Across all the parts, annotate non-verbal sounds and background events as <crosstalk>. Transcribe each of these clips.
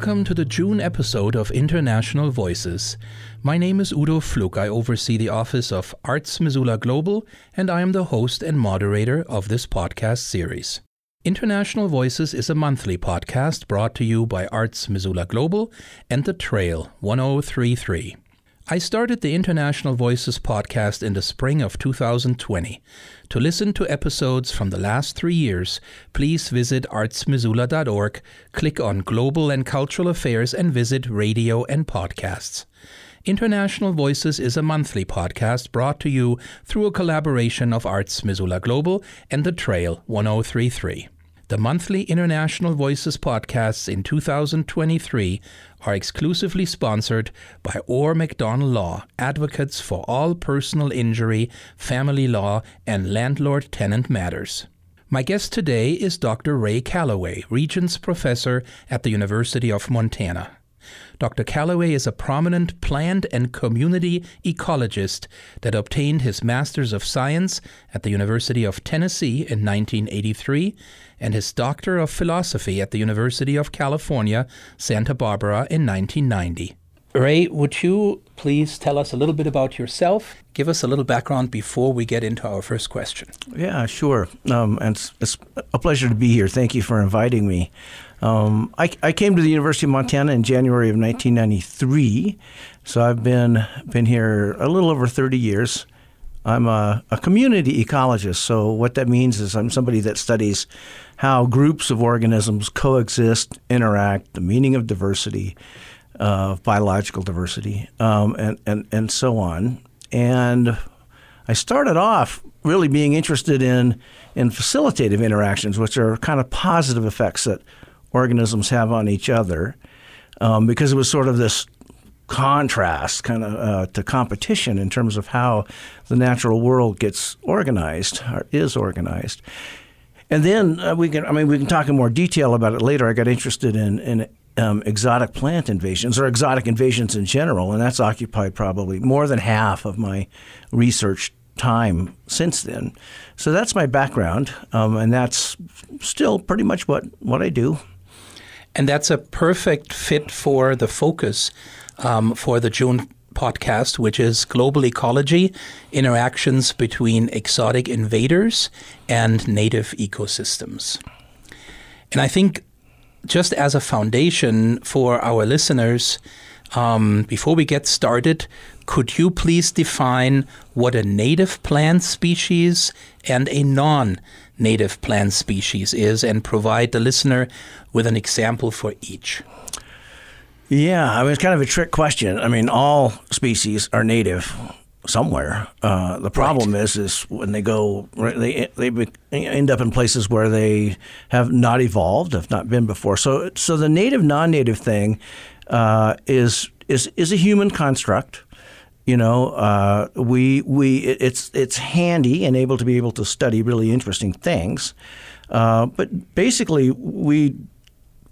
Welcome to the June episode of International Voices. My name is Udo Fluck. I oversee the office of Arts Missoula Global, and I am the host and moderator of this podcast series. International Voices is a monthly podcast brought to you by Arts Missoula Global and The Trail 1033. I started the International Voices podcast in the spring of 2020. To listen to episodes from the last three years, please visit artsmissoula.org, click on Global and Cultural Affairs, and visit Radio and Podcasts. International Voices is a monthly podcast brought to you through a collaboration of Arts Missoula Global and The Trail 1033. The monthly International Voices podcasts in 2023 are exclusively sponsored by Orr McDonnell Law, advocates for all personal injury, family law, and landlord tenant matters. My guest today is Dr. Ray Callaway, Regents Professor at the University of Montana. Dr. Callaway is a prominent plant and community ecologist that obtained his Master's of Science at the University of Tennessee in 1983 and his Doctor of Philosophy at the University of California, Santa Barbara in 1990. Ray, would you please tell us a little bit about yourself? Give us a little background before we get into our first question. Yeah, sure. Um, and it's, it's, a pleasure to be here. Thank you for inviting me. Um, I, I, came to the University of Montana in January of 1993, so I've been been here a little over 30 years. I'm a, a community ecologist, so what that means is I'm somebody that studies how groups of organisms coexist, interact, the meaning of diversity, uh, biological diversity, um, and, and, and so on. And I started off really being interested in, in facilitative interactions, which are kind of positive effects that organisms have on each other, um, because it was sort of this contrast kind of uh, to competition in terms of how the natural world gets organized or is organized. And then uh, we can, I mean, we can talk in more detail about it later. I got interested in, in um, exotic plant invasions or exotic invasions in general, and that's occupied probably more than half of my research time since then. So that's my background, um, and that's still pretty much what, what I do. And that's a perfect fit for the focus um, for the June podcast, which is Global Ecology Interactions Between Exotic Invaders and Native Ecosystems. And I think, just as a foundation for our listeners, um, before we get started, could you please define what a native plant species and a non native plant species is and provide the listener with an example for each? Yeah, I mean, it's kind of a trick question. I mean, all species are native somewhere. Uh, the problem right. is, is when they go, they they end up in places where they have not evolved, have not been before. So, so the native non-native thing uh, is is is a human construct. You know, uh, we we it's it's handy and able to be able to study really interesting things, uh, but basically we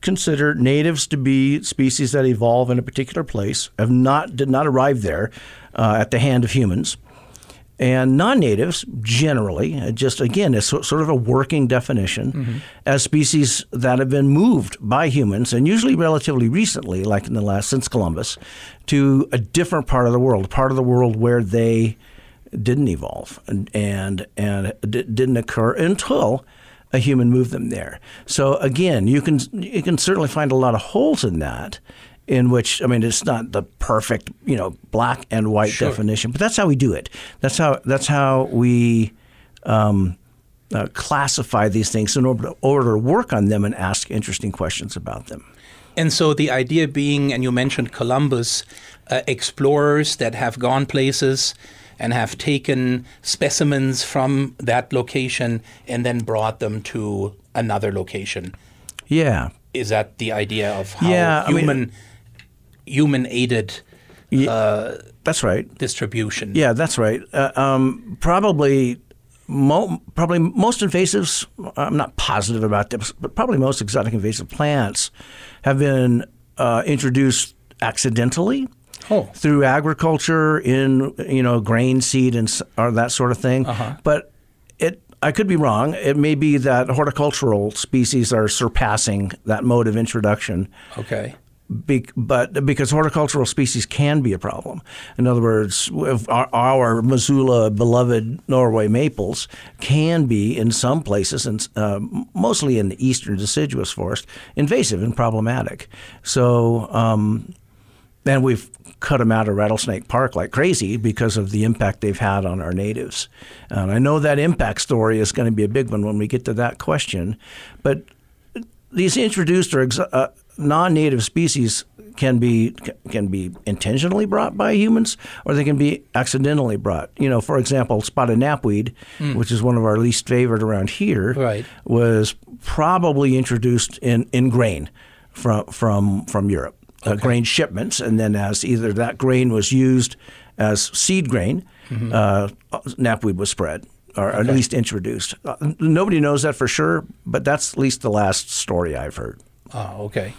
consider natives to be species that evolve in a particular place, have not did not arrive there uh, at the hand of humans. And non-natives, generally, uh, just again, it's sort of a working definition mm-hmm. as species that have been moved by humans, and usually relatively recently, like in the last since Columbus, to a different part of the world, a part of the world where they didn't evolve and and, and didn't occur until a human moved them there. So again, you can you can certainly find a lot of holes in that in which I mean it's not the perfect you know black and white sure. definition, but that's how we do it. That's how that's how we um, uh, classify these things in order to, order to work on them and ask interesting questions about them. And so the idea being, and you mentioned Columbus, uh, explorers that have gone places and have taken specimens from that location and then brought them to another location. Yeah. Is that the idea of how yeah, human I mean, human aided yeah, uh, that's right distribution? Yeah, that's right. Uh, um, probably Mo- probably most invasives, I'm not positive about this, but probably most exotic invasive plants have been uh, introduced accidentally oh. through agriculture in you know grain seed and or that sort of thing. Uh-huh. But it I could be wrong. It may be that horticultural species are surpassing that mode of introduction. Okay. Be, but because horticultural species can be a problem. In other words, our, our, Missoula beloved Norway maples can be in some places, and uh, mostly in the eastern deciduous forest, invasive and problematic. So, um, and we've cut them out of Rattlesnake Park like crazy because of the impact they've had on our natives. And I know that impact story is going to be a big one when we get to that question, but these introduced or ex- uh, non-native species can be can be intentionally brought by humans, or they can be accidentally brought. You know, for example, spotted knapweed, mm. which is one of our least favorite around here, right. was probably introduced in, in grain from from from Europe, uh, okay. uh, grain shipments, and then as either that grain was used as seed grain, mm-hmm. uh, knapweed was spread or okay. at least introduced. Uh, nobody knows that for sure, but that's at least the last story I've heard. Oh, okay.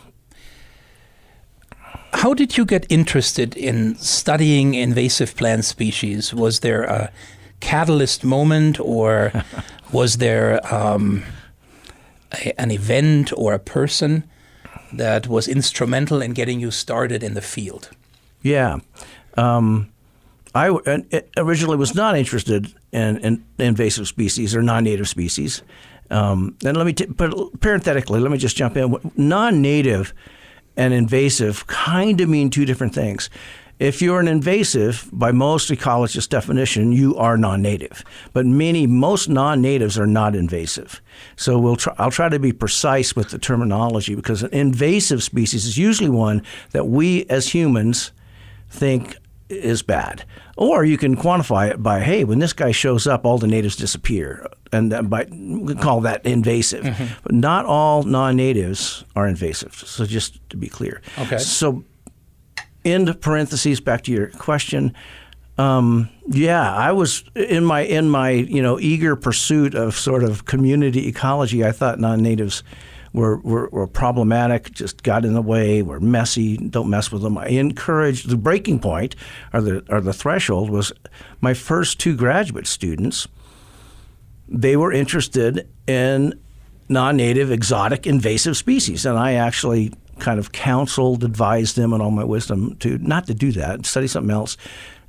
How did you get interested in studying invasive plant species? Was there a catalyst moment, or <laughs> was there um, a, an event or a person that was instrumental in getting you started in the field? Yeah. Um, I originally was not interested in, in invasive species or non-native species. Um, and let me, t- but parenthetically, let me just jump in. Non-native and invasive kind of mean two different things. If you're an invasive, by most ecologists' definition, you are non-native. But many, most non-natives are not invasive. So we'll try, I'll try to be precise with the terminology because an invasive species is usually one that we as humans think is bad. Or you can quantify it by, hey, when this guy shows up, all the natives disappear. And by, we call that invasive. Mm-hmm. But not all non natives are invasive. So just to be clear. Okay. So, in parentheses, back to your question. Um, yeah, I was in my in my you know eager pursuit of sort of community ecology. I thought non-natives were, were, were problematic, just got in the way, were messy, don't mess with them. I encouraged the breaking point or the, or the threshold was my first two graduate students. They were interested in non native, exotic, invasive species. And I actually kind of counseled, advised them in all my wisdom to not to do that, study something else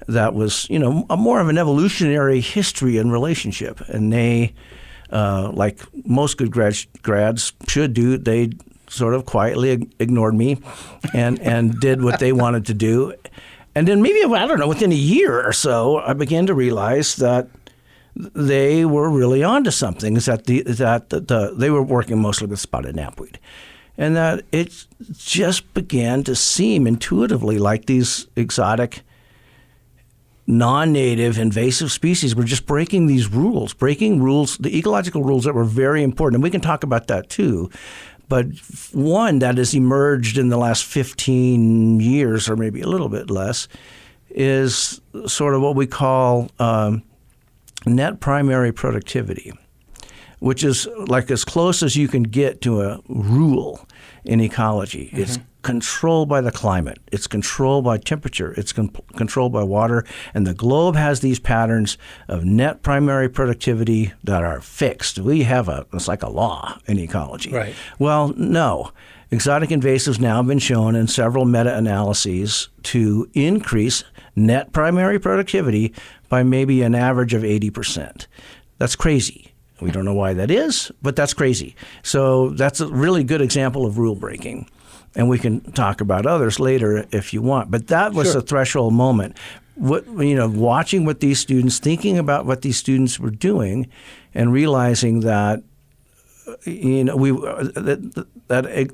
that was, you know, a more of an evolutionary history and relationship. And they uh, like most good grads, grads should do, they sort of quietly ignored me and, and did what they wanted to do. And then maybe, I don't know, within a year or so, I began to realize that they were really onto something. Is that the that the, the, they were working mostly with spotted knapweed, and that it just began to seem intuitively like these exotic non-native invasive species were just breaking these rules, breaking rules, the ecological rules that were very important. And we can talk about that too. But one that has emerged in the last 15 years, or maybe a little bit less, is sort of what we call um, net primary productivity, which is like as close as you can get to a rule in ecology. Mm-hmm. It's controlled by the climate. It's controlled by temperature. It's con- controlled by water. And the globe has these patterns of net primary productivity that are fixed. We have a, it's like a law in ecology. Right. Well, no. Exotic invasives now have been shown in several meta analyses to increase net primary productivity by maybe an average of 80%. That's crazy. We don't know why that is, but that's crazy. So that's a really good example of rule breaking and we can talk about others later if you want. But that was sure. a threshold moment. What you know, watching what these students, thinking about what these students were doing, and realizing that you know we uh, that, that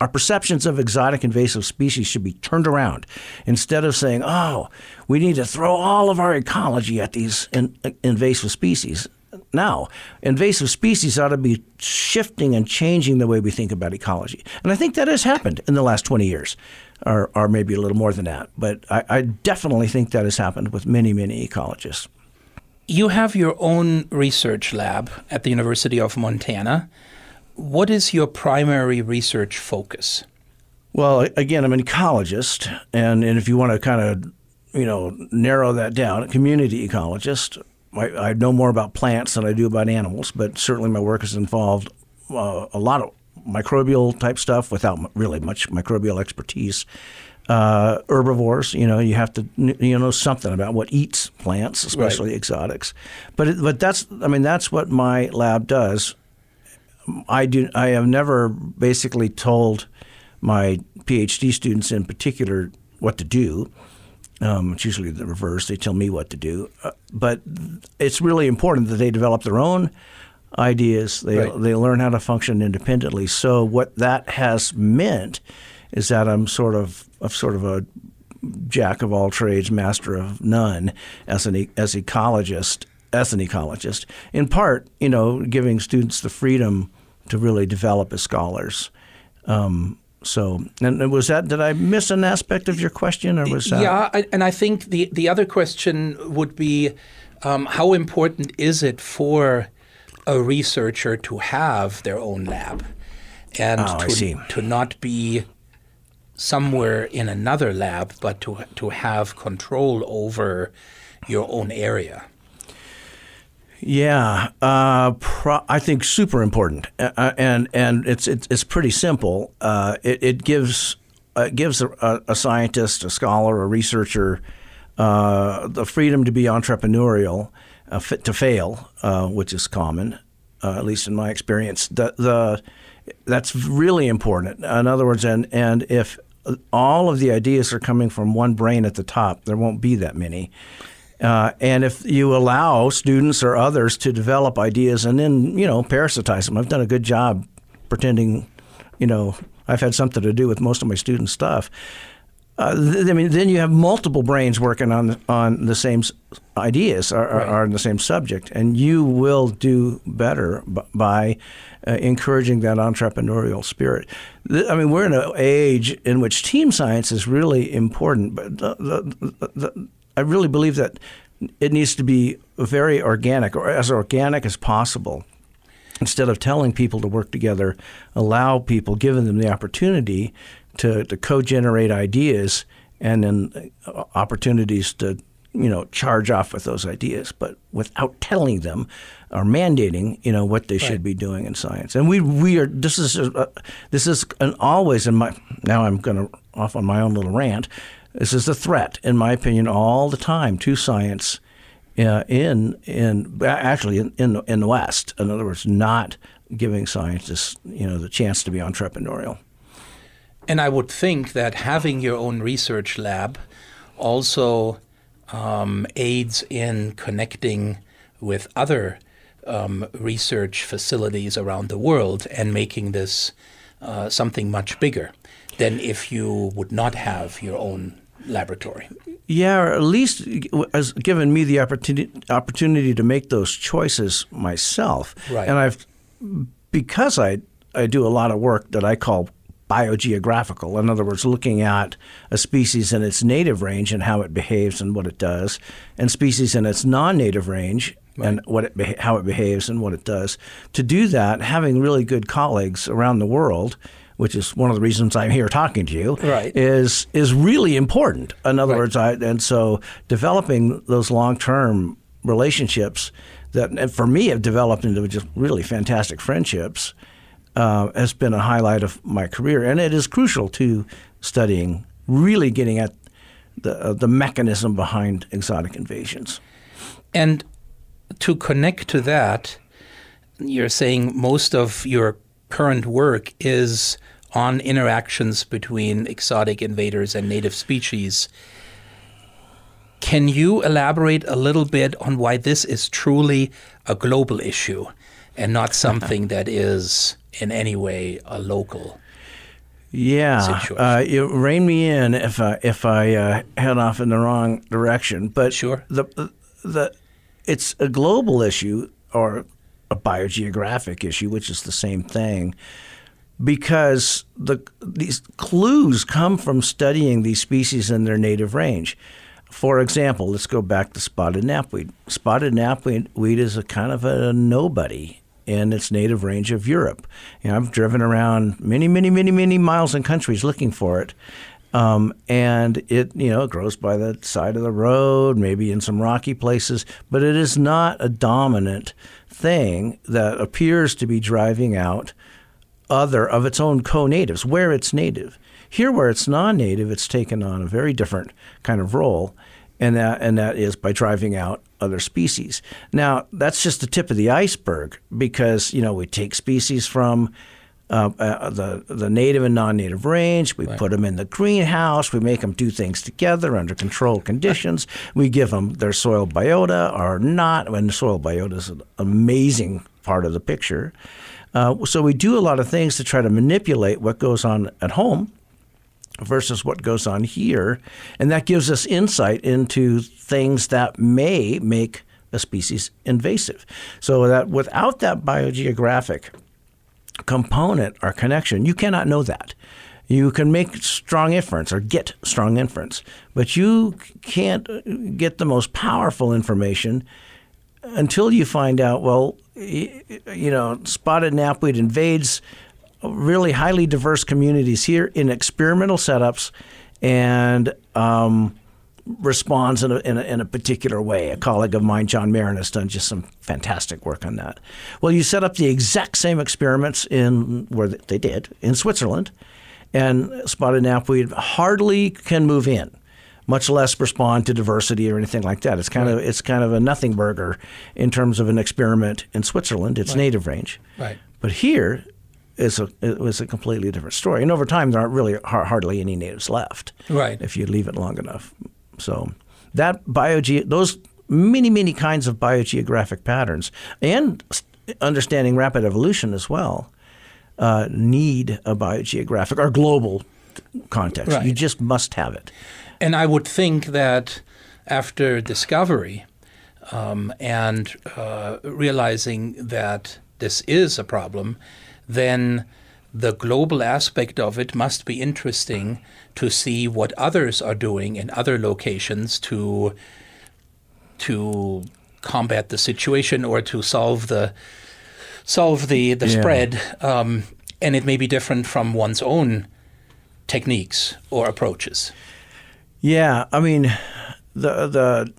our perceptions of exotic invasive species should be turned around. Instead of saying, "Oh, we need to throw all of our ecology at these in, uh, invasive species," now. Invasive species ought to be shifting and changing the way we think about ecology. And I think that has happened in the last 20 years, or, or maybe a little more than that. But I, I definitely think that has happened with many, many ecologists. You have your own research lab at the University of Montana. What is your primary research focus? Well, again, I'm an ecologist, and, and if you want to kind of you know narrow that down, a community ecologist. I, I know more about plants than I do about animals, but certainly my work has involved uh, a lot of microbial type stuff without really much microbial expertise. Uh, herbivores, you know, you have to you know something about what eats plants, especially right. exotics. But it, but that's I mean that's what my lab does. I do I have never basically told my PhD students in particular what to do. Um, it's usually the reverse. They tell me what to do. Uh, but it's really important that they develop their own ideas. They, right. they learn how to function independently. So what that has meant is that I'm sort of, of sort of a jack of all trades, master of none as an as ecologist, as an ecologist. In part, you know, giving students the freedom to really develop as scholars. Um, so, and was that? Did I miss an aspect of your question, or was that? Yeah, and I think the the other question would be, um, how important is it for a researcher to have their own lab, and oh, to to not be somewhere in another lab, but to to have control over your own area. Yeah, uh, pro- I think super important, uh, uh and and it's it's, it's pretty simple. Uh, it, it, gives uh, it gives a, a, scientist, a scholar, a researcher uh, the freedom to be entrepreneurial, to fail, which is common, at least in my experience. The, the that's really important. In other words, and and if all of the ideas are coming from one brain at the top, there won't be that many. Uh, and if you allow students or others to develop ideas and then, you know, parasitize them, I've done a good job pretending, you know, I've had something to do with most of my student stuff. Uh, th- I mean, then you have multiple brains working on on the same ideas or, right. or, the same subject, and you will do better b- by uh, encouraging that entrepreneurial spirit. Th- I mean, we're in an age in which team science is really important, but the, the, the, I really believe that it needs to be very organic or as organic as possible. Instead of telling people to work together, allow people, giving them the opportunity to, to co-generate ideas and then uh, opportunities to you know charge off with those ideas, but without telling them or mandating you know what they right. should be doing in science. And we we are this is uh, this is an always in my now I'm going to off on my own little rant. This is a threat, in my opinion, all the time to science uh, in in actually in, in in the West. In other words, not giving scientists you know the chance to be entrepreneurial. And I would think that having your own research lab also um, aids in connecting with other um, research facilities around the world and making this uh, something much bigger than if you would not have your own laboratory. Yeah, or at least has given me the opportunity opportunity to make those choices myself. Right. And I've because I I do a lot of work that I call biogeographical. In other words, looking at a species in its native range and how it behaves and what it does, and species in its non-native range right. and what it how it behaves and what it does. To do that, having really good colleagues around the world which is one of the reasons I'm here talking to you, right. is is really important. In other right. words, I and so developing those long term relationships that for me have developed into just really fantastic friendships uh, has been a highlight of my career, and it is crucial to studying, really getting at the uh, the mechanism behind exotic invasions. And to connect to that, you're saying most of your current work is on interactions between exotic invaders and native species. Can you elaborate a little bit on why this is truly a global issue and not <laughs> something that is in any way a local? Yeah, uh, you rein me in if I if I uh, head off in the wrong direction. But sure, the the it's a global issue or a biogeographic issue, which is the same thing because the, these clues come from studying these species in their native range. For example, let's go back to spotted knapweed. Spotted knapweed is a kind of a nobody in its native range of Europe. You know, I've driven around many, many, many, many miles in countries looking for it. Um, and it, you know, grows by the side of the road, maybe in some rocky places, but it is not a dominant thing that appears to be driving out other of its own co-natives where it's native. Here, where it's non-native, it's taken on a very different kind of role, and that and that is by driving out other species. Now, that's just the tip of the iceberg because you know we take species from uh, uh, the the native and non-native range. We right. put them in the greenhouse. We make them do things together under controlled conditions. We give them their soil biota or not. And soil biota is an amazing part of the picture. Uh, so we do a lot of things to try to manipulate what goes on at home versus what goes on here. And that gives us insight into things that may make a species invasive. So that without that biogeographic component or connection, you cannot know that. You can make strong inference or get strong inference, but you can't get the most powerful information until you find out, well, you know, spotted knapweed invades really highly diverse communities here in experimental setups and um, responds in a, in a, in, a, particular way. A colleague of mine, John Maron, has done just some fantastic work on that. Well, you set up the exact same experiments in where they did in Switzerland, and spotted knapweed hardly can move in. Much less respond to diversity or anything like that. It's kind right. of it's kind of a nothing burger in terms of an experiment in Switzerland. It's right. native range, right? But here, is a it was a completely different story. And over time, there aren't really hardly any natives left. Right. If you leave it long enough, so that bioge those many many kinds of biogeographic patterns and understanding rapid evolution as well uh, need a biogeographic or global context. Right. You just must have it. And I would think that after discovery um, and uh, realizing that this is a problem then the global aspect of it must be interesting to see what others are doing in other locations to to combat the situation or to solve the solve the the yeah. spread. Um, and it may be different from one's own techniques or approaches. Yeah, I mean, the the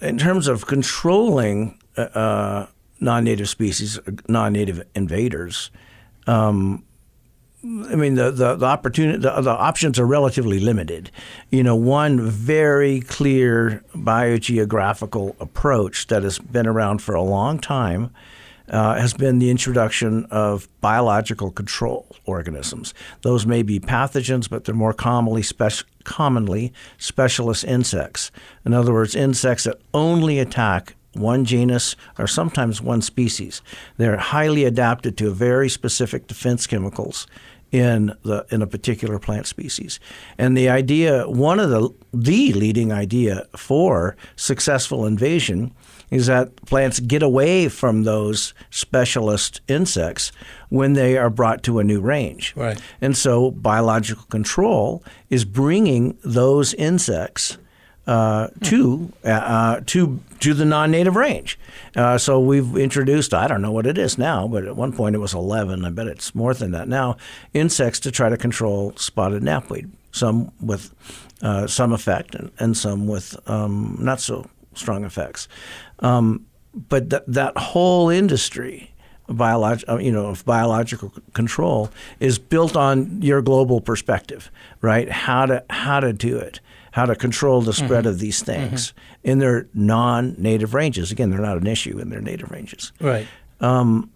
in terms of controlling uh, uh non-native species, non-native invaders um, I mean, the, the, the opportunity, the, the, options are relatively limited. You know, one very clear biogeographical approach that has been around for a long time uh, has been the introduction of biological control organisms. Those may be pathogens, but they're more commonly, commonly specialist insects. In other words, insects that only attack one genus or sometimes one species. They're highly adapted to very specific defense chemicals in the in a particular plant species. And the idea, one of the the leading idea for successful invasion is that plants get away from those specialist insects when they are brought to a new range. Right. And so biological control is bringing those insects uh, to uh, to to the non-native range. Uh, so we've introduced I don't know what it is now, but at one point it was 11. I bet it's more than that now. Insects to try to control spotted knapweed. Some with uh, some effect and, and some with um, not so strong effects. Um, but th- that whole industry. Biolog- uh, you know, of biological control is built on your global perspective, right? How to how to do it how to control the spread mm-hmm. of these things mm-hmm. in their non-native ranges. Again, they're not an issue in their native ranges. Right. Um,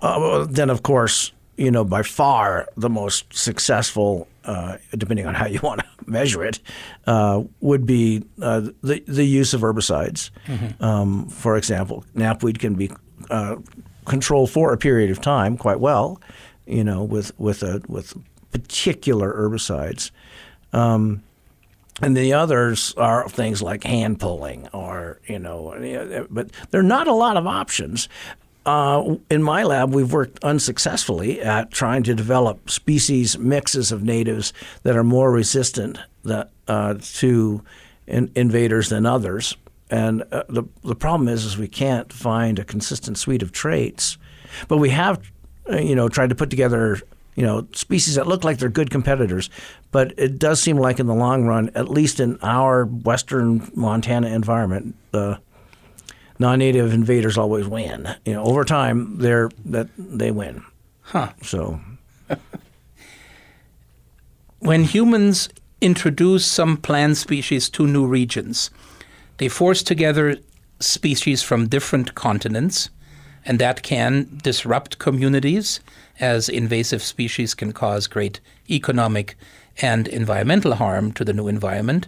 uh, then, of course, you know, by far the most successful, uh, depending on how you want to <laughs> measure it, uh, would be uh, the the use of herbicides. Mm-hmm. Um, for example, knapweed can be uh, controlled for a period of time quite well, you know, with with a with particular herbicides. Um, and the others are things like hand pulling or you know but there are not a lot of options uh, in my lab, we've worked unsuccessfully at trying to develop species mixes of natives that are more resistant that, uh, to in- invaders than others. And uh, the the problem is, is we can't find a consistent suite of traits, but we have, uh, you know, tried to put together you know, species that look like they're good competitors. But it does seem like in the long run, at least in our western Montana environment, the non-native invaders always win. You know, over time, they're that they win. Huh. So <laughs> When humans introduce some plant species to new regions, they force together species from different continents, and that can disrupt communities, as invasive species can cause great economic and environmental harm to the new environment.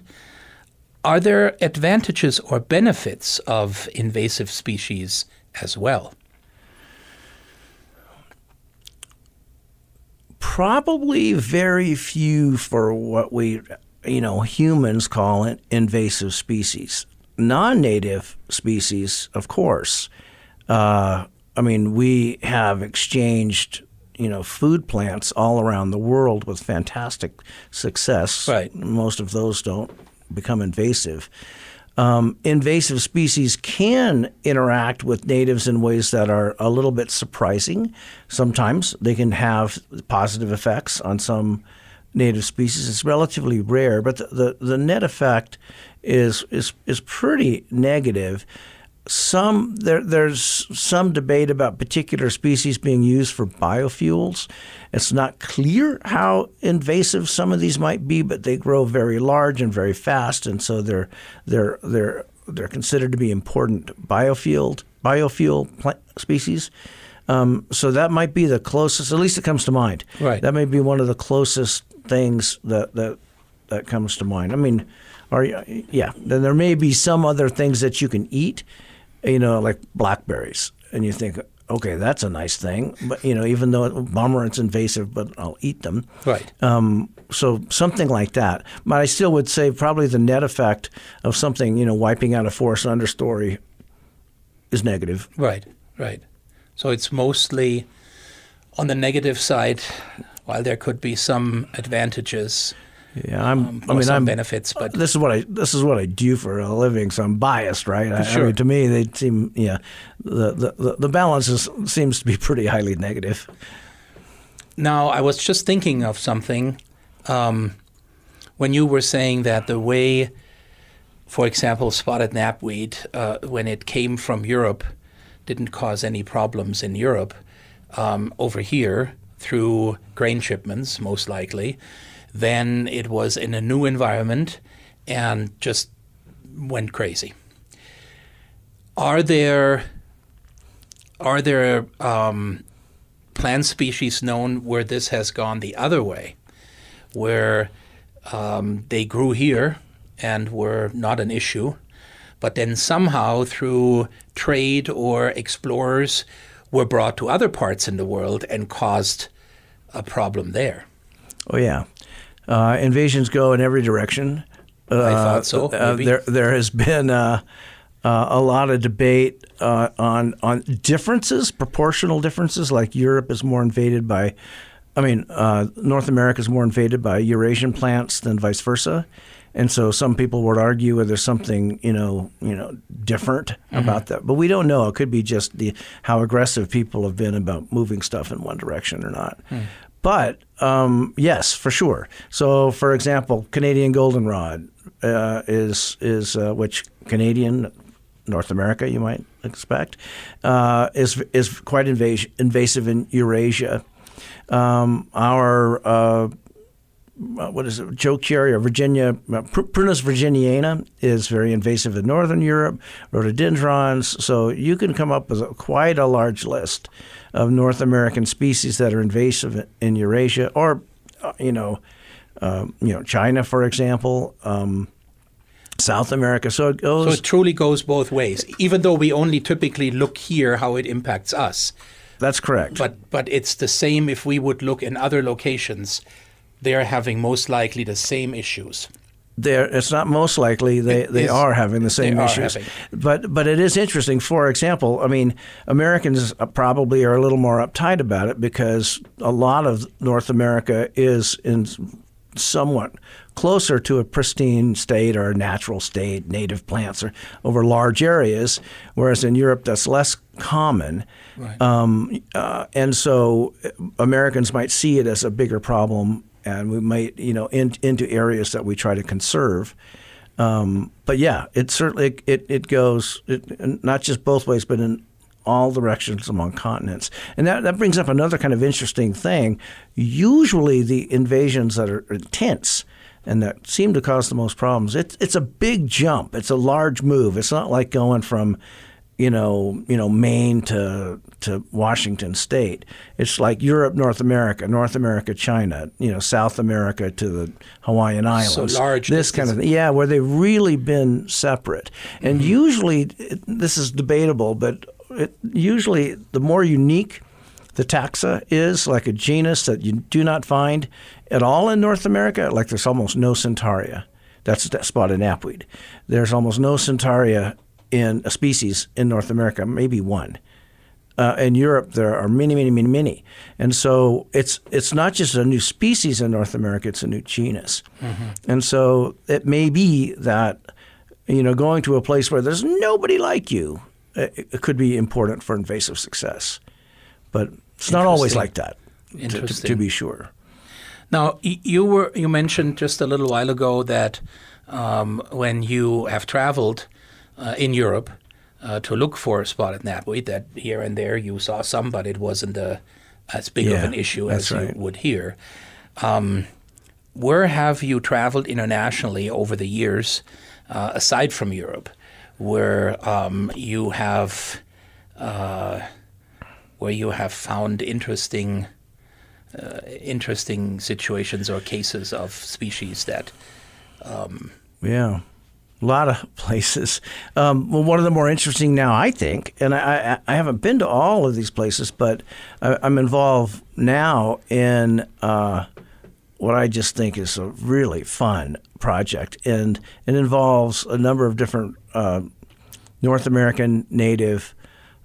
Are there advantages or benefits of invasive species as well? probably very few for what we, you know, humans call it invasive species. Non-native species, of course. Uh, I mean, we have exchanged, you know, food plants all around the world with fantastic success. Right. Most of those don't become invasive. Um, invasive species can interact with natives in ways that are a little bit surprising. Sometimes they can have positive effects on some native species. It's relatively rare, but the, the, the net effect is, is, is pretty negative some there, there's some debate about particular species being used for biofuels. It's not clear how invasive some of these might be, but they grow very large and very fast, and so they're they're they're they're considered to be important biofuel biofuel plant species. Um, so that might be the closest, at least it comes to mind. Right. That may be one of the closest things that that that comes to mind. I mean, or yeah, then there may be some other things that you can eat you know, like blackberries, and you think, okay, that's a nice thing, but you know, even though bummer it's invasive, but I'll eat them. Right. Um, so something like that. But I still would say probably the net effect of something, you know, wiping out a forest understory is negative. Right. Right. So it's mostly on the negative side, while there could be some advantages. Yeah, I'm. Um, I mean, some I'm benefits, but this is what I this is what I do for a living, so I'm biased, right? I, Sure. I mean, to me, they seem yeah, the the the, the balance is, seems to be pretty highly negative. Now, I was just thinking of something um, when you were saying that the way, for example, spotted knapweed, uh, when it came from Europe, didn't cause any problems in Europe. Um, over here, through grain shipments, most likely, then it was in a new environment and just went crazy. Are there are there um, plant species known where this has gone the other way, where um, they grew here and were not an issue, but then somehow through trade or explorers were brought to other parts in the world and caused a problem there. Oh yeah, uh, invasions go in every direction. Uh, I thought so, uh, there there has been uh, uh, a lot of debate uh, on on differences, proportional differences. Like Europe is more invaded by, I mean, uh, North America is more invaded by Eurasian plants than vice versa. And so some people would argue whether there's something you know you know different Mm-hmm. about that, but we don't know. It could be just the how aggressive people have been about moving stuff in one direction or not. Hmm. But um, yes, for sure. So, for example, Canadian goldenrod uh, is is uh, which Canadian North America you might expect uh, is is quite invas- invasive in Eurasia. Um, our uh, uh, what is it? Joe or Virginia uh, Prunus virginiana is very invasive in northern Europe. Rhododendrons. So you can come up with quite a large list of North American species that are invasive in Eurasia, or uh, you know, um, you know, China, for example. Um, South America. So it So it truly goes both ways, even though we only typically look here how it impacts us. that's correct. But but it's the same if we would look in other locations. They're having most likely the same issues. There, it's not most likely they, they are having the same issues. But but it is interesting. For example, I mean, Americans uh, probably are a little more uptight about it because a lot of North America is in somewhat closer to a pristine state or a natural state, native plants are over large areas, whereas in Europe that's less common. Right. Um, uh, and so uh, Americans might see it as a bigger problem, and we might, you know, in, into areas that we try to conserve. Um, but yeah, it certainly it it goes it, not just both ways, but in all directions among continents. And that, that brings up another kind of interesting thing. Usually, the invasions that are intense and that seem to cause the most problems, it's, it's a big jump. It's a large move. It's not like going from you know, you know, Maine to to Washington State. It's like Europe, North America, North America, China, you know, South America to the Hawaiian Islands. So large. This kind of thing. Yeah, where they've really been separate. And mm-hmm. usually, this is debatable, but it, usually the more unique the taxa is, like a genus that you do not find at all in North America, like there's almost no Centaurea. That's spotted knapweed. There's almost no Centaurea in a species in North America, maybe one. Uh, in Europe, there are many, many, many, many, and so it's it's not just a new species in North America; it's a new genus, mm-hmm. and so it may be that you know going to a place where there's nobody like you, it, it could be important for invasive success, but it's not always like that. To, to, to, be sure. Now you were you mentioned just a little while ago that um, when you have traveled uh, in Europe uh, to look for spotted knapweed. That here and there you saw some, but it wasn't a, as big yeah, of an issue as right. you would here. Um, where have you traveled internationally over the years, uh, aside from Europe, where um, you have uh, where you have found interesting uh, interesting situations or cases of species that um, yeah a lot of <laughs> places. Um, well, one of the more interesting now, I think, and I, I, I haven't been to all of these places, but I, am involved now in uh, what I just think is a really fun project, and it involves a number of different uh, North American native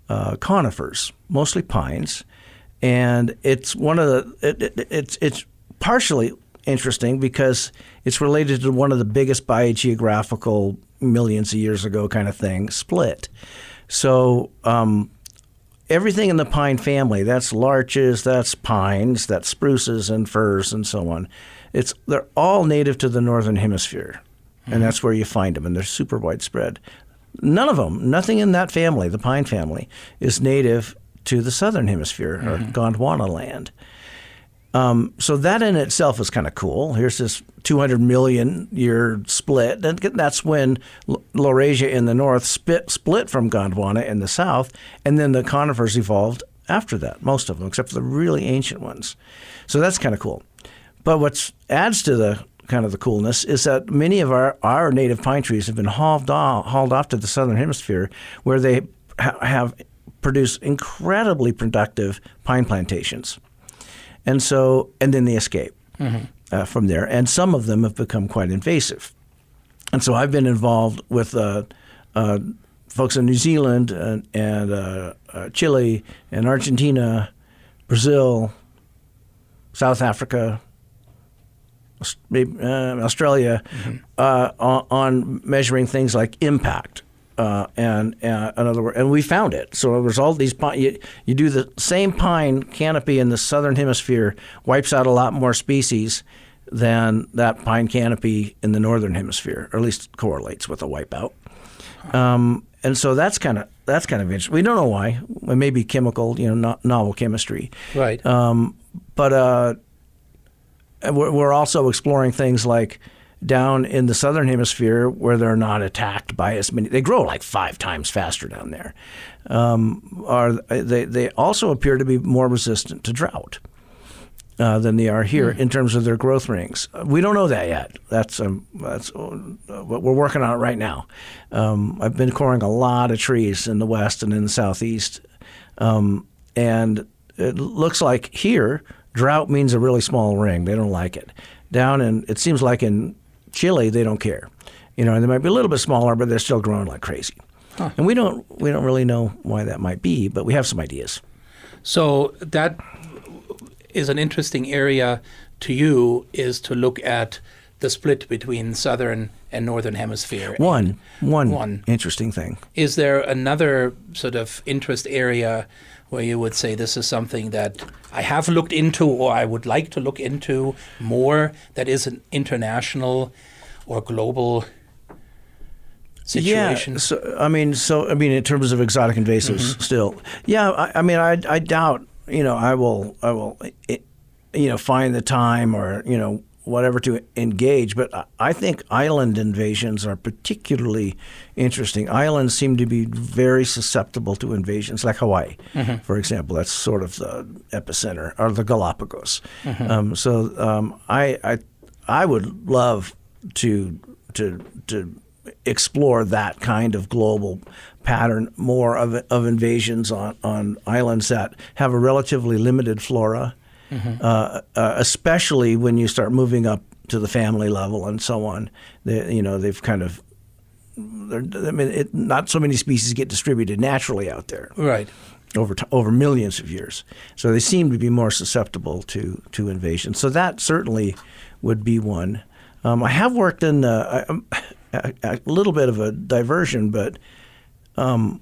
uh, conifers, mostly pines, and it's one of the it, it, it's it's partially interesting because it's related to one of the biggest biogeographical millions of years ago kind of thing, split. So um, everything in the pine family, that's larches, that's pines, that's spruces and firs and so on. It's they're all native to the northern hemisphere. Mm-hmm. And that's where you find them and they're super widespread. None of them, nothing in that family, the pine family, is native to the southern hemisphere mm-hmm. or Gondwana land. Um, so that in itself is kind of cool. Here's this 200 million year split, and that's when Laurasia in the north split, split from Gondwana in the south, and then the conifers evolved after that. Most of them, except for the really ancient ones. So that's kind of cool. But what adds to the kind of the coolness is that many of our, our native pine trees have been hauled off, hauled off to the southern hemisphere, where they ha- have produced incredibly productive pine plantations. And so, and then they escape mm-hmm. uh, from there. And some of them have become quite invasive. And so I've been involved with uh, uh, folks in New Zealand and, and uh, uh, Chile and Argentina, Brazil, South Africa, uh, Australia, mm-hmm. on, on measuring things like impact uh, and uh, another word, and we found it. So there's all these pine. You, you, do the same pine canopy in the southern hemisphere wipes out a lot more species than that pine canopy in the northern hemisphere, or at least correlates with a wipeout. Um, and so that's kind of that's kind of interesting. We don't know why. It may be chemical, you know, no, novel chemistry. Right. Um, but uh, we're, we're also exploring things like down in the southern hemisphere where they're not attacked by as many. They grow like five times faster down there. Um, are they? They also appear to be more resistant to drought. Uh, than they are here mm. in terms of their growth rings. We don't know that yet. That's um, that's uh, what we're working on it right now. Um, I've been coring a lot of trees in the west and in the southeast, um, and it looks like here drought means a really small ring. They don't like it. Down in it seems like in Chile, they don't care. You know, and they might be a little bit smaller, but they're still growing like crazy. Huh. And we don't we don't really know why that might be, but we have some ideas. So that is an interesting area to you is to look at the split between southern and northern hemisphere. One, one, one interesting thing. Is there another sort of interest area where you would say this is something that I have looked into or I would like to look into more that is an international or global situation? Yeah, so I mean, so I mean, in terms of exotic invasives, Mm-hmm. still, yeah. I, I mean, I, I doubt, you know, I will, I will, it, you know, find the time or you know whatever to engage. But I- think island invasions are particularly interesting. Islands seem to be very susceptible to invasions, like Hawaii, for example. That's sort of the epicenter, or the Galapagos. Um, so um, I, I, I would love to to to explore that kind of global pattern more of of invasions on on islands that have a relatively limited flora, uh, uh, especially when you start moving up to the family level and so on. They, you know, they've kind of. I mean, it, not so many species get distributed naturally out there right. over t- over millions of years. So they seem to be more susceptible to to invasion. So that certainly would be one. Um, I have worked in uh, um, <laughs> a, a little bit of a diversion, but um,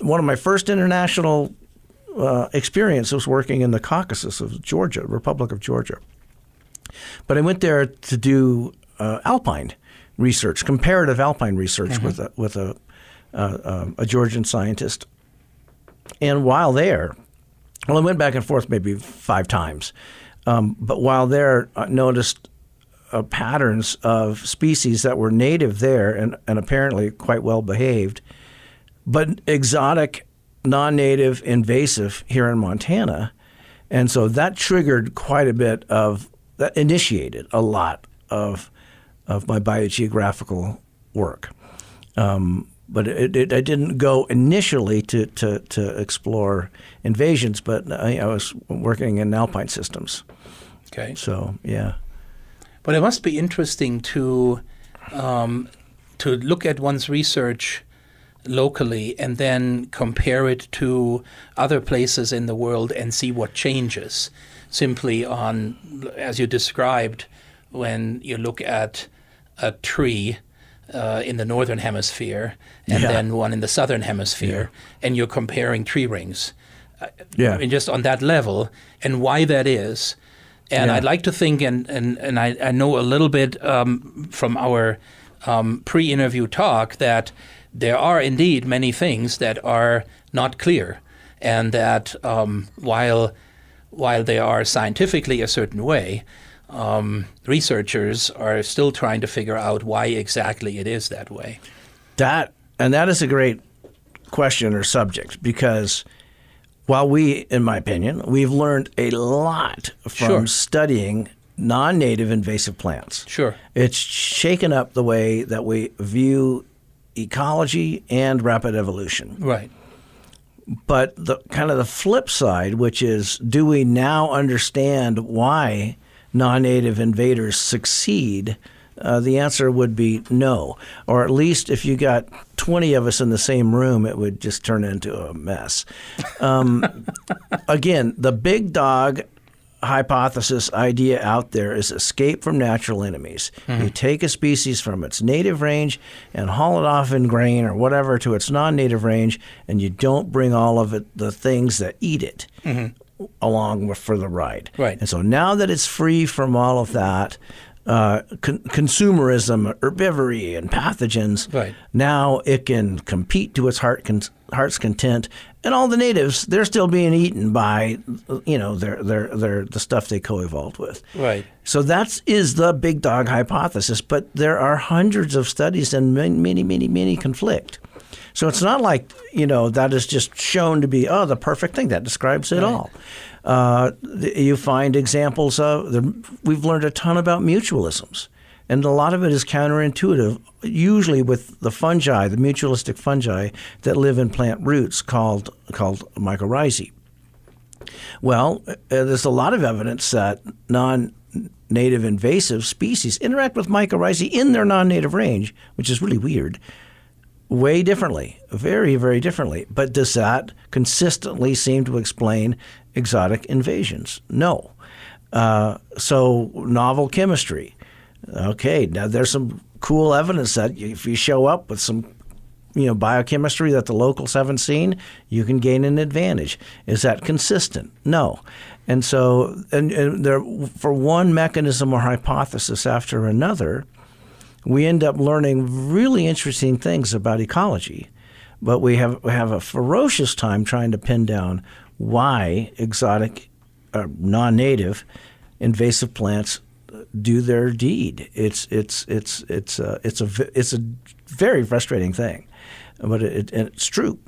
one of my first international uh, experience was working in the Caucasus of Georgia, Republic of Georgia. But I went there to do uh, alpine research, comparative alpine research with a, with a, uh, um, a Georgian scientist. And while there, well, I went back and forth maybe five times. Um, but while there, I noticed uh, patterns of species that were native there and, and apparently quite well behaved, but exotic, non native, invasive here in Montana. And so that triggered quite a bit of, that initiated a lot of, of my biogeographical work. Um, but it, it, I didn't go initially to, to, to explore invasions, but I, I was working in alpine systems. Okay. So, yeah. But it must be interesting to um, to look at one's research locally and then compare it to other places in the world and see what changes. Simply on, as you described, when you look at a tree uh, in the northern hemisphere and Yeah. then one in the southern hemisphere, and you're comparing tree rings. Yeah. I mean, just on that level, and why that is. And Yeah. I'd like to think, and, and, and I, I know a little bit um, from our um, pre interview talk, that there are indeed many things that are not clear. And that um, while, while they are scientifically a certain way, um, researchers are still trying to figure out why exactly it is that way. That and that is a great question or subject because while we, in my opinion, we've learned a lot from Sure. studying non-native invasive plants. Sure. It's shaken up the way that we view ecology and rapid evolution. Right. But the kind of the flip side, which is, do we now understand why non-native invaders succeed? Uh, the answer would be no, or at least if you got 20 of us in the same room, it would just turn into a mess. Um, <laughs> again, the big dog hypothesis idea out there is escape from natural enemies. You take a species from its native range and haul it off in grain or whatever to its non-native range, and you don't bring all of it, the things that eat it, along with, for the ride. Right. And so now that it's free from all of that. Uh, con- consumerism, herbivory, and pathogens. Right. Now it can compete to its heart con- heart's content, and all the natives they're still being eaten by, you know, their their their the stuff they co-evolved with. Right. So that is the big dog hypothesis, but there are hundreds of studies and many many many many conflict. So it's not like you know that is just shown to be oh the perfect thing that describes it all. Uh, you find examples of the, we've learned a ton about mutualisms, and a lot of it is counterintuitive. Usually with the fungi, the mutualistic fungi that live in plant roots called called mycorrhizae. Well, uh, there's a lot of evidence that non-native invasive species interact with mycorrhizae in their non-native range, which is really weird way differently, very, very differently. But does that consistently seem to explain exotic invasions? No. Uh, so, novel chemistry. Okay, now there's some cool evidence that if you show up with some you know biochemistry that the locals haven't seen, you can gain an advantage. Is that consistent? No. And so, and, and there for one mechanism or hypothesis after another, we end up learning really interesting things about ecology. But we have we have a ferocious time trying to pin down why exotic, uh, non-native, invasive plants do their deed. It's it's it's it's a, it's a it's a very frustrating thing, but it, it, it's true.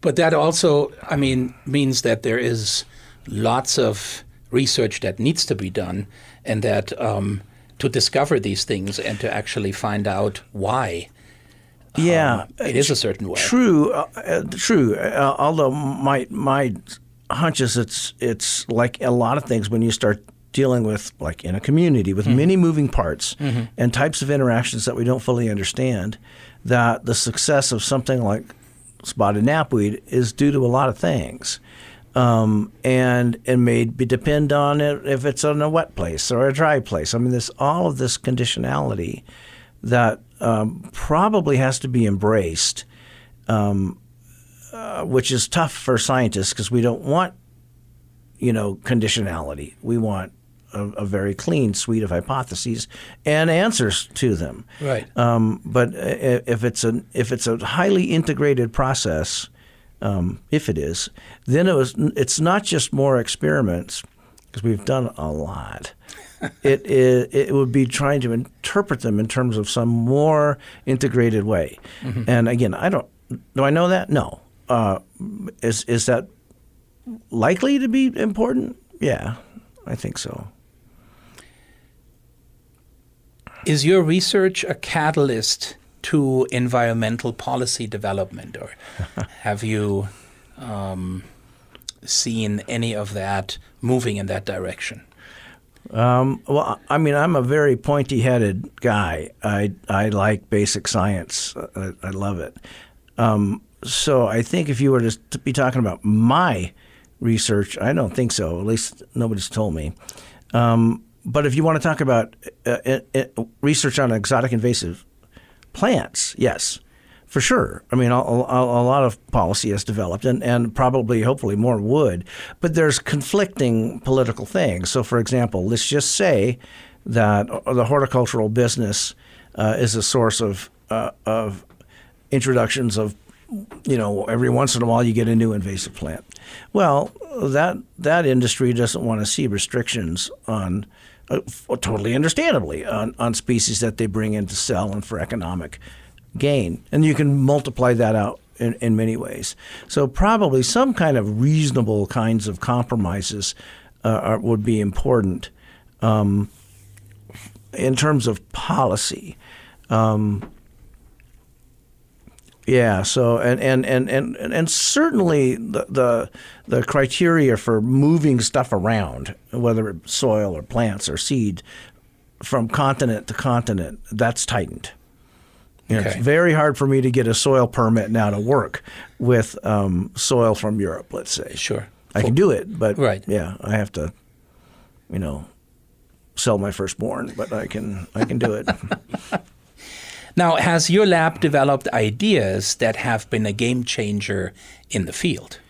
But that also, I mean, means that there is lots of research that needs to be done, and that um, to discover these things and to actually find out why. Yeah, um, it is a certain way. True, uh, uh, true. Uh, although my my hunch is it's it's like a lot of things when you start dealing with like in a community with mm-hmm. many moving parts mm-hmm. and types of interactions that we don't fully understand that the success of something like spotted knapweed is due to a lot of things um, and it may be depend on it if it's in a wet place or a dry place. I mean, there's all of this conditionality that um, probably has to be embraced, um, uh, which is tough for scientists because we don't want, you know, conditionality. We want a, a, very clean suite of hypotheses and answers to them. Right. Um, but if it's a if it's a highly integrated process um, if it is, then it was. It's not just more experiments because we've done a lot. <laughs> it, it, it would be trying to interpret them in terms of some more integrated way. Mm-hmm. And again, I don't. Do I know that? No. Uh, is is that likely to be important? Yeah, I think so. Is your research a catalyst to environmental policy development, or <laughs> have you um, seen any of that moving in that direction? Um, well, I mean, I'm a very pointy-headed guy. I I like basic science. I, I love it. Um, so I think if you were to be talking about my research, I don't think so. At least nobody's told me. Um, but if you want to talk about uh, uh, uh research on exotic invasive plants, yes, for sure. I mean, a, a, a, lot of policy has developed, and, and probably, hopefully, more would. But there's conflicting political things. So, for example, let's just say that the horticultural business uh, is a source of uh, of introductions of you know every once in a while you get a new invasive plant. Well, that that industry doesn't want to see restrictions on uh, totally understandably, on, on species that they bring in to sell and for economic gain. And you can multiply that out in, in many ways. So, probably some kind of reasonable kinds of compromises uh, are, would be important um, in terms of policy. Um, yeah. So and and and and, and certainly the, the, the criteria for moving stuff around, whether it's soil or plants or seed, from continent to continent, that's tightened. You know, okay. It's very hard for me to get a soil permit now to work with um, soil from Europe. Let's say. Sure. I can do it, but right. yeah, I have to, you know, sell my firstborn, but I can I can do it. <laughs> Now, has your lab developed ideas that have been a game changer in the field?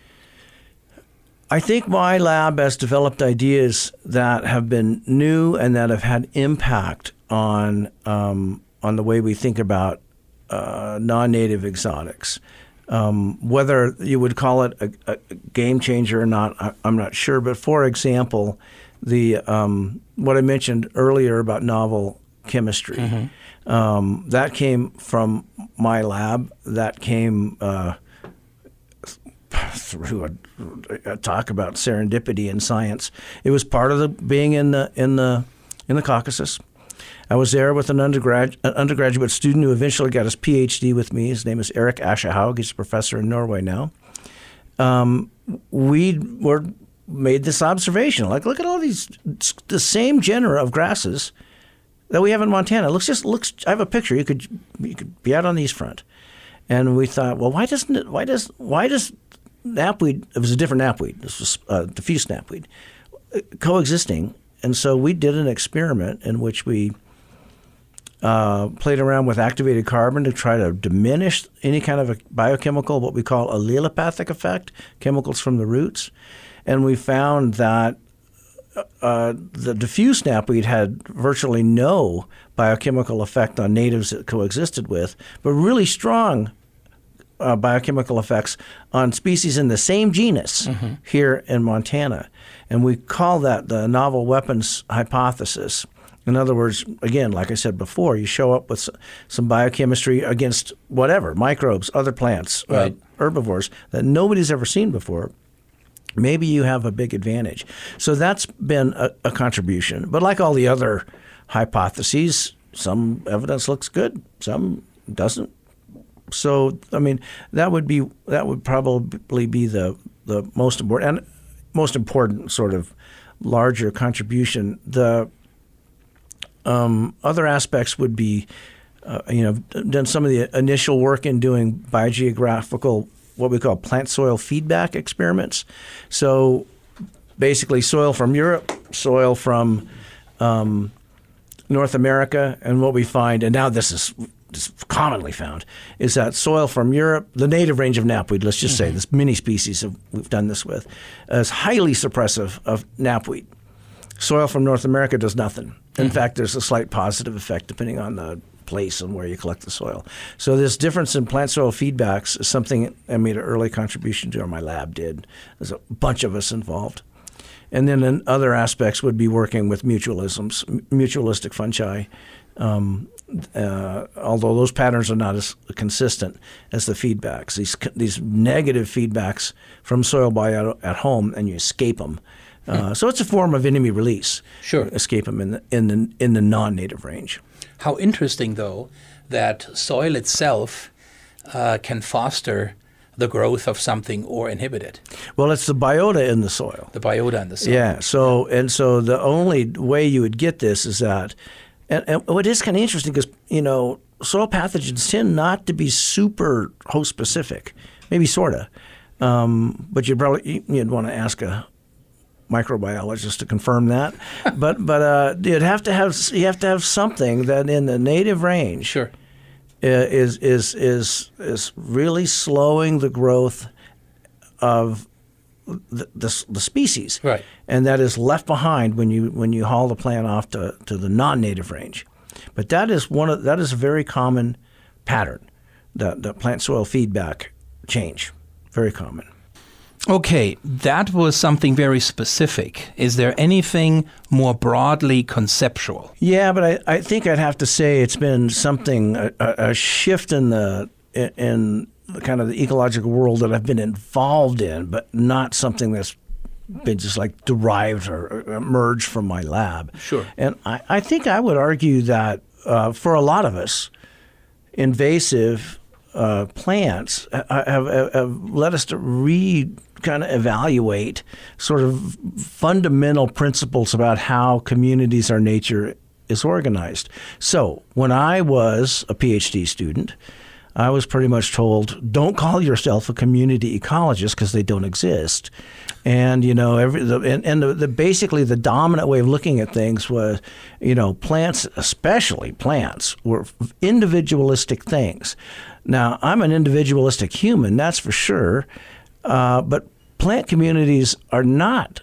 I think my lab has developed ideas that have been new and that have had impact on um, on the way we think about uh, non-native exotics. Um, whether you would call it a, a, game changer or not, I, am not sure. But for example, the um, what I mentioned earlier about novel chemistry. Mm-hmm. Um, that came from my lab. That came uh, <laughs> through a, a, talk about serendipity in science. It was part of the being in the in the in the Caucasus. I was there with an, undergrad, an undergraduate student who eventually got his PhD with me. His name is Eric Aschehoug. He's a professor in Norway now. Um, we were made this observation: like, look at all these the same genera of grasses that we have in Montana. It looks just looks. I have a picture. You could you could be out on the east front, and we thought, well, why doesn't it? Why does why does knapweed? It was a different knapweed. This was uh, diffuse knapweed uh, coexisting, and so we did an experiment in which we. Uh, played around with activated carbon to try to diminish any kind of a biochemical, what we call allelopathic effect, chemicals from the roots. And we found that uh, the diffuse knapweed had virtually no biochemical effect on natives it coexisted with, but really strong uh, biochemical effects on species in the same genus mm-hmm. here in Montana. And we call that the novel weapons hypothesis. In other words, again, like I said before, you show up with some biochemistry against whatever microbes, other plants, uh, right. uh, herbivores that nobody's ever seen before. Maybe you have a big advantage. So that's been a, a contribution. But like all the other hypotheses, some evidence looks good, some doesn't. So I mean, that would be that would probably be the the most important and most important sort of larger contribution. The um, other aspects would be, uh, you know, done some of the initial work in doing biogeographical, what we call plant soil feedback experiments. So basically, soil from Europe, soil from um, North America, and what we find, and now this is commonly found, is that soil from Europe, the native range of knapweed, let's just mm-hmm. say this many species of, we've done this with, is highly suppressive of knapweed. Soil from North America does nothing. In mm-hmm. fact, there's a slight positive effect depending on the place and where you collect the soil. So this difference in plant soil feedbacks is something I made an early contribution to, or my lab did. There's a bunch of us involved. And then in other aspects would be working with mutualisms, mutualistic fungi. Um, uh, although those patterns are not as consistent as the feedbacks, these these negative feedbacks from soil biota at home, and you escape them. Uh, so it's a form of enemy release. Sure, escape them in the in the in the non-native range. How interesting, though, that soil itself uh, can foster the growth of something or inhibit it. Well, it's the biota in the soil. The biota in the soil. Yeah. So and so the only way you would get this is that, and, and what is kind of interesting because you know soil pathogens tend not to be super host specific, maybe sorta, um, but you'd probably you'd want to ask a microbiologist to confirm that. <laughs> but but uh, you'd have to have you have to have something that in the native range sure. is is is is really slowing the growth of the, the, the, species, right? And that is left behind when you when you haul the plant off to, to the non-native range. But that is one of that is a very common pattern, the the plant soil feedback change, very common. Okay, that was something very specific. Is there anything more broadly conceptual? Yeah, but I, I think I'd have to say it's been something a, a shift in the in the kind of the ecological world that I've been involved in, but not something that's been just like derived or emerged from my lab. Sure. And I, I think I would argue that uh, for a lot of us, invasive uh, plants have, have, have, led us to read kind of evaluate sort of fundamental principles about how communities or nature is organized. So when I was a PhD student, I was pretty much told, don't call yourself a community ecologist because they don't exist. And you know, every the, and, and the, the, basically the dominant way of looking at things was, you know, plants, especially plants, were individualistic things. Now, I'm an individualistic human, that's for sure. Uh, but plant communities are not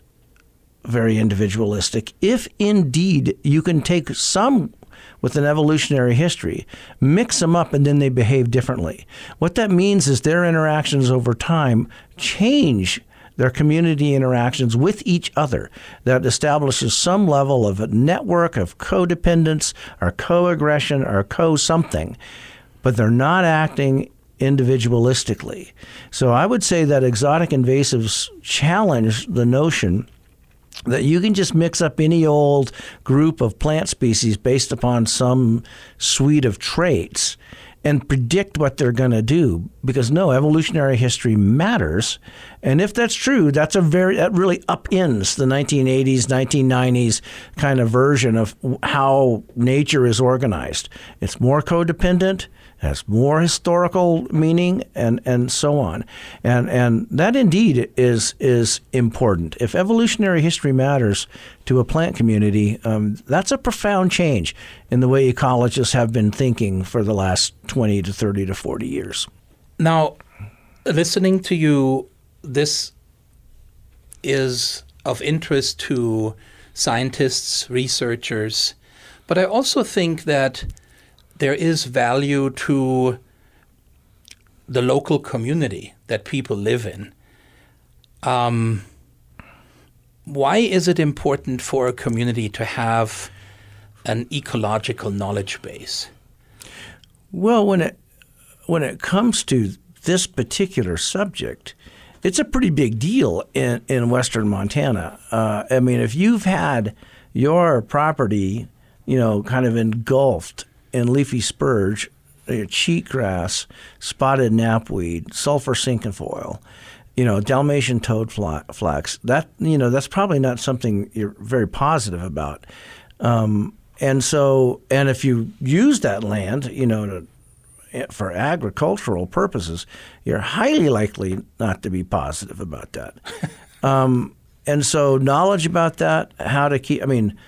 very individualistic. If indeed you can take some with an evolutionary history, mix them up, and then they behave differently. What that means is their interactions over time change their community interactions with each other. That establishes some level of a network of codependence or co-aggression or co-something, but they're not acting individualistically. So I would say that exotic invasives challenge the notion that you can just mix up any old group of plant species based upon some suite of traits and predict what they're going to do because no evolutionary history matters and if that's true that's a very that really upends the 1980s 1990s kind of version of how nature is organized it's more codependent has more historical meaning and, and so on. And and that indeed is is important. If evolutionary history matters to a plant community, um, that's a profound change in the way ecologists have been thinking for the last 20 to 30 to 40 years. Now, listening to you, this is of interest to scientists, researchers, but I also think that there is value to the local community that people live in. Um, why is it important for a community to have an ecological knowledge base? Well, when it when it comes to this particular subject, it's a pretty big deal in, in western Montana. Uh, I mean, if you've had your property, you know, kind of engulfed in leafy spurge, uh, cheatgrass, spotted knapweed, sulfur cinquefoil, you know, Dalmatian toad flax, that, you know, that's probably not something you're very positive about. Um, and so, and if you use that land, you know, to for agricultural purposes, you're highly likely not to be positive about that. <laughs> um, and so, knowledge about that, how to keep, I mean,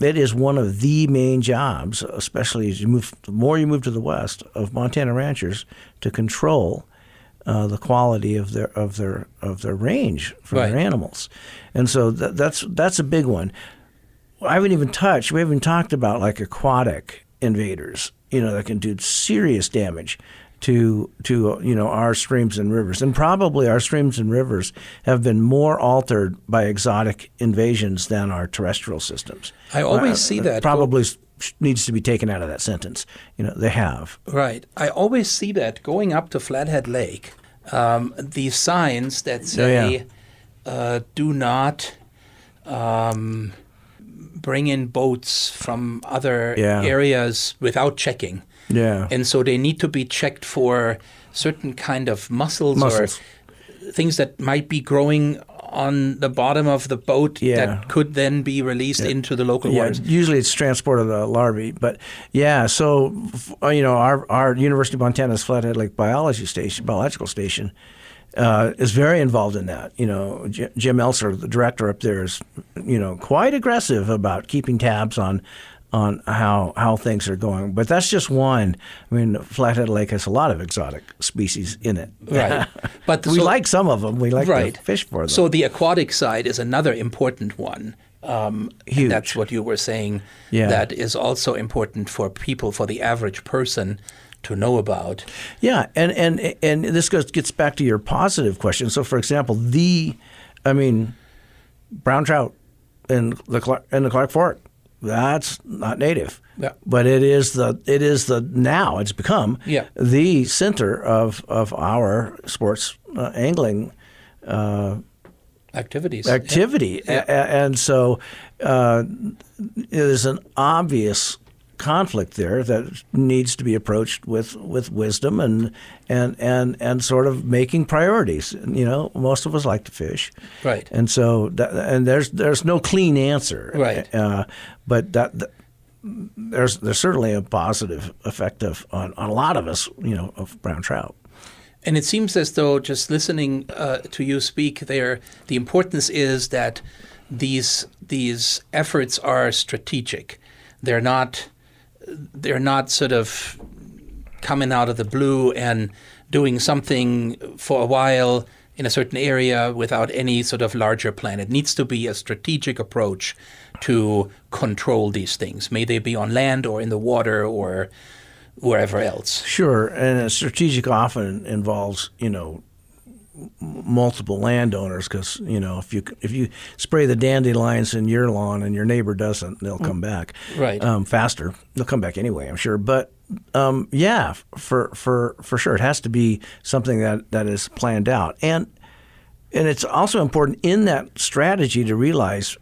it is one of the main jobs, especially as you move, the more you move to the west, of Montana ranchers to control uh, the quality of their of their of their range for right. their animals, and so that, that's that's a big one. I haven't even touched. We haven't talked about like aquatic invaders you know, that can do serious damage to to you know our streams and rivers, and probably our streams and rivers have been more altered by exotic invasions than our terrestrial systems. I always uh, see that probably needs to be taken out of that sentence. You know, they have right. I always see that going up to Flathead Lake, um, these signs that say oh, yeah. uh, "Do not." Um, bring in boats from other yeah. areas without checking. Yeah. And so they need to be checked for certain kind of mussels, mussels. or things that might be growing on the bottom of the boat yeah. that could then be released yeah. into the local yeah, waters. Usually it's transport of the larvae, but yeah. So uh, you know, our our University of Montana's Flathead Lake Biology Station, biological station, uh, is very involved in that. You know, J- Jim Elser, the director up there, is you know quite aggressive about keeping tabs on on how how things are going. But that's just one. I mean, Flathead Lake has a lot of exotic species in it. Right. <laughs> But we so, like some of them. We like right. to fish for them. So the aquatic side is another important one. Um, Huge. That's what you were saying. Yeah. That is also important for people, for the average person to know about. Yeah, and and and this goes gets back to your positive question. So, for example, the, I mean, brown trout in the in the Clark Fork, that's not native. Yeah. But it is the it is the now it's become yeah. the center of of our sports uh, angling. Uh, activities activity yeah. A- and so uh, it is an obvious conflict there that needs to be approached with, with wisdom and and and and sort of making priorities. You know, most of us like to fish, right? And so that, and there's there's no clean answer, right? Uh, but that, that, there's there's certainly a positive effect of on, on a lot of us, you know, of brown trout. And it seems as though just listening uh, to you speak there, the importance is that these these efforts are strategic. They're not they're not sort of coming out of the blue and doing something for a while in a certain area without any sort of larger plan. It needs to be a strategic approach to control these things. May they be on land or in the water or wherever else. Sure, and a strategic often involves, you know, multiple landowners because you know if you if you spray the dandelions in your lawn and your neighbor doesn't, they'll come back right um, faster. They'll come back anyway, I'm sure. But um, yeah, for for for sure, it has to be something that that is planned out, and and it's also important in that strategy to realize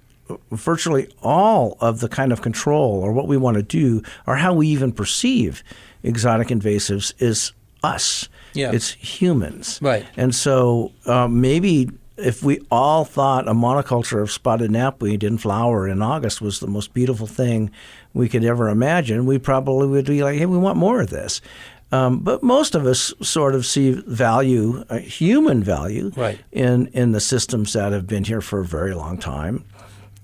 virtually all of the kind of control or what we want to do or how we even perceive exotic invasives is us. Yeah. It's humans. Right. And so um, maybe if we all thought a monoculture of spotted knapweed in flower in August was the most beautiful thing we could ever imagine, we probably would be like, hey, we want more of this. Um, but most of us sort of see value, uh, human value, right. in in the systems that have been here for a very long time.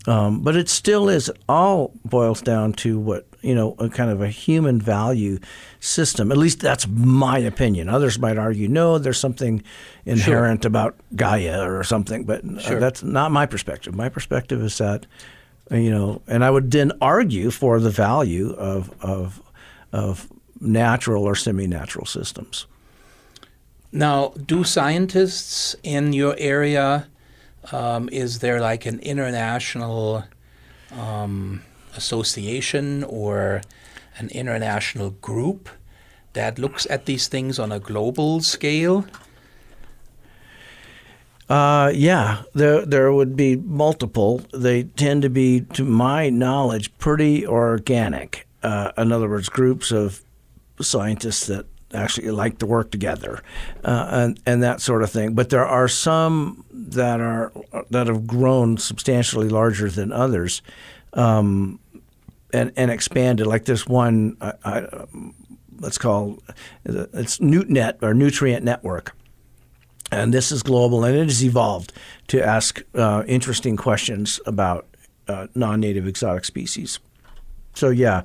Um, but it still is all boils down to what you know, a kind of a human value system. At least that's my opinion. Others might argue, no, there's something inherent sure. about Gaia or something, but sure. that's not my perspective. My perspective is that you know, and I would then argue for the value of of of natural or semi-natural systems. Now, do scientists in your area? Um, is there like an international um, association or an international group that looks at these things on a global scale? Uh, yeah, there there would be multiple. They tend to be, to my knowledge, pretty organic. Uh, in other words, groups of scientists that actually like to work together uh, and and that sort of thing. But there are some that are that have grown substantially larger than others. Um, and, and expanded like this one I, I, let's call it's NutNet or Nutrient Network and this is global, and it has evolved to ask uh, interesting questions about uh, non-native exotic species. So yeah,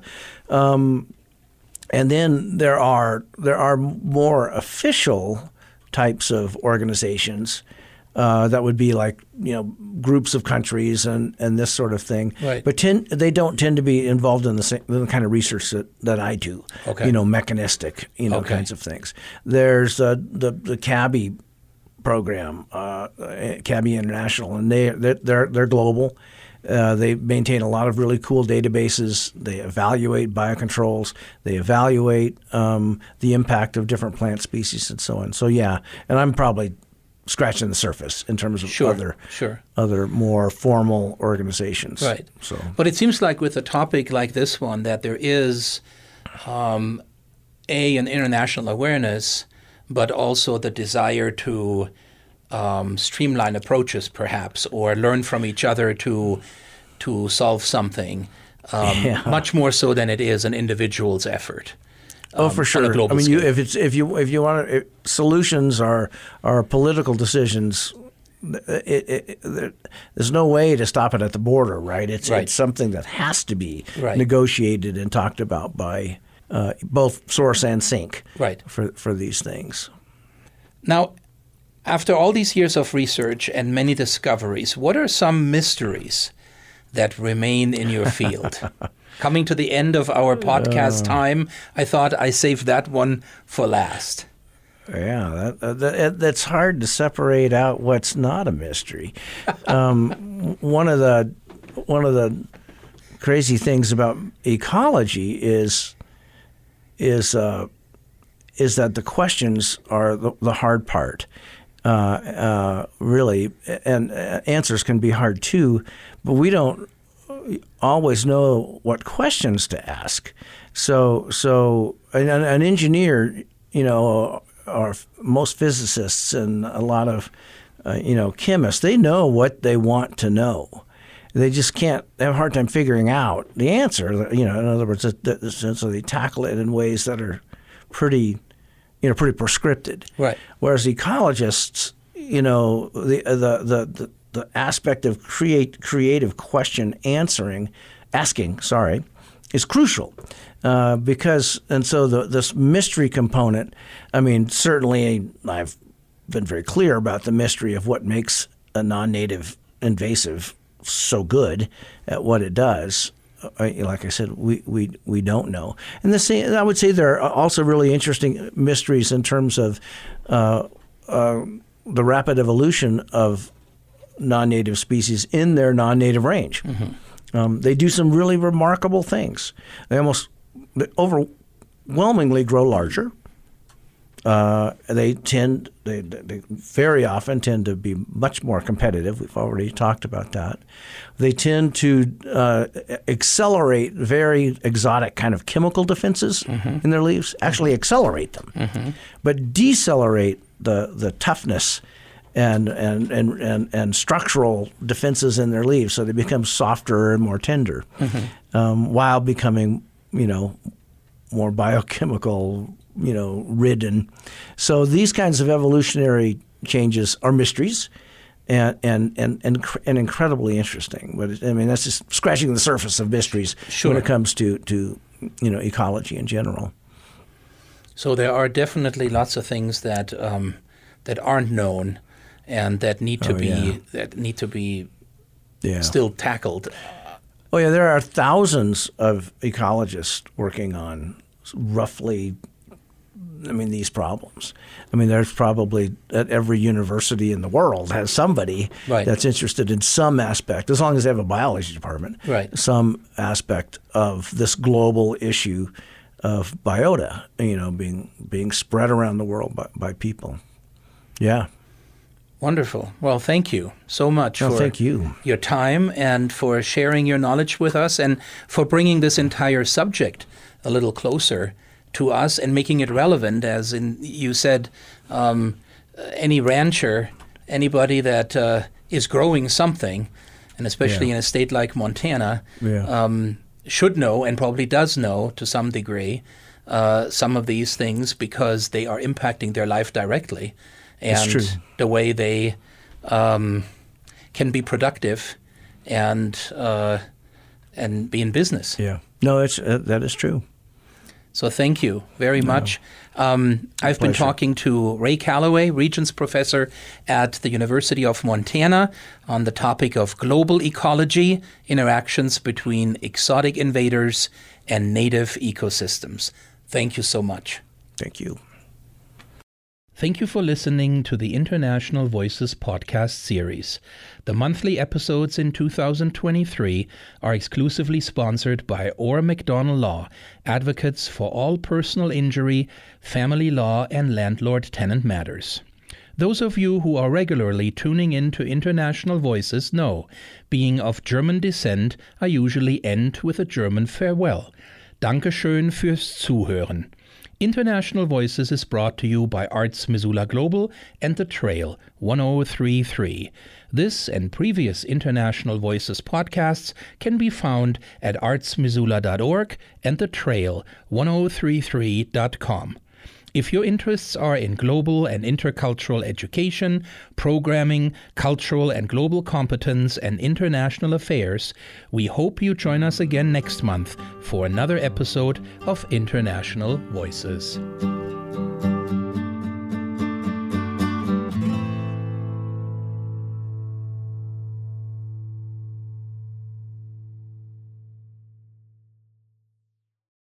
um, and then there are there are more official types of organizations uh, that would be like you know groups of countries and, and this sort of thing. Right. But tend, they don't tend to be involved in the same the kind of research that, that I do. Okay. You know, mechanistic you know Okay. kinds of things. There's uh, the the CABI program, uh, CABI International, and they they're they're, they're global. Uh, they maintain a lot of really cool databases. They evaluate biocontrols. They evaluate um, the impact of different plant species and so on. So yeah, and I'm probably scratching the surface in terms of Sure, other sure. other more formal organizations. Right. So But it seems like with a topic like this one that there is um, a an international awareness, but also the desire to um, streamline approaches, perhaps, or learn from each other to to solve something. Um, <laughs> Yeah. Much more so than it is an individual's effort. Oh, um, for on a sure. I mean, you, if it's if you if you want to, solutions are are political decisions. It, it, it, there's no way to stop it at the border, right? It's Right. it's something that has to be Right. negotiated and talked about by uh, both source and sink, Right. For for these things. Now, after all these years of research and many discoveries, what are some mysteries that remain in your field? <laughs> Coming to the end of our podcast time, I thought I saved that one for last. Yeah, that, that, that, that's hard to separate out what's not a mystery. <laughs> Um, one of the one of the crazy things about ecology is is uh, is that the questions are the, the hard part. Uh, uh, really, and uh, answers can be hard too, but we don't always know what questions to ask. So, so an, an engineer, you know, or most physicists and a lot of, uh, you know, chemists, they know what they want to know. They just can't they have a hard time figuring out the answer. You know, in other words, so they tackle it in ways that are pretty, you know, pretty prescripted. Right. Whereas ecologists, you know, the the the, the, the aspect of create creative question answering, asking, sorry, is crucial. Uh, because and so the this mystery component, I mean, certainly I've been very clear about the mystery of what makes a non-native invasive so good at what it does. Uh, like I said, we, we we don't know, and the same. I would say there are also really interesting mysteries in terms of uh, uh, the rapid evolution of non-native species in their non-native range. Um, they do some really remarkable things. They almost they overwhelmingly grow larger. Uh, they tend, they, they very often tend to be much more competitive. We've already talked about that. They tend to uh, accelerate very exotic kind of chemical defenses in their leaves, actually accelerate them, but decelerate the, the toughness and, and, and, and, and structural defenses in their leaves so they become softer and more tender um, while becoming, you know, more biochemical, you know, ridden. So these kinds of evolutionary changes are mysteries. And and, and, and and incredibly interesting, but I mean that's just scratching the surface of mysteries Sure. when it comes to, to you know ecology in general. So there are definitely lots of things that um, that aren't known and that need to Oh, be yeah. that need to be Yeah, still tackled. Oh yeah, there are thousands of ecologists working on roughly I mean, these problems. I mean, there's probably at every university in the world has somebody right. that's interested in some aspect, as long as they have a biology department, right. some aspect of this global issue of biota, you know, being being spread around the world by, by people. Yeah. Wonderful. Well, thank you so much for thank you. your time and for sharing your knowledge with us and for bringing this entire subject a little closer to us and making it relevant. As in, you said, um, any rancher, anybody that uh, is growing something, and especially yeah. in a state like Montana, yeah. um, should know and probably does know to some degree uh, some of these things because they are impacting their life directly and the way they um, can be productive and uh, and be in business. Yeah, no, it's uh, that is true. So thank you very much. Um, I've been talking to Ray Callaway, Regents Professor at the University of Montana, on the topic of global ecology, interactions between exotic invaders and native ecosystems. Thank you so much. Thank you. Thank you for listening to the International Voices podcast series. The monthly episodes in 2023 are exclusively sponsored by Orr McDonnell Law, advocates for all personal injury, family law, and landlord tenant matters. Those of you who are regularly tuning in to International Voices know, being of German descent, I usually end with a German farewell. Dankeschön fürs Zuhören. International Voices is brought to you by Arts Missoula Global and The Trail 1033. This and previous International Voices podcasts can be found at artsmissoula.org and The Trail 1033.com. If your interests are in global and intercultural education, programming, cultural and global competence, and international affairs, we hope you join us again next month for another episode of International Voices.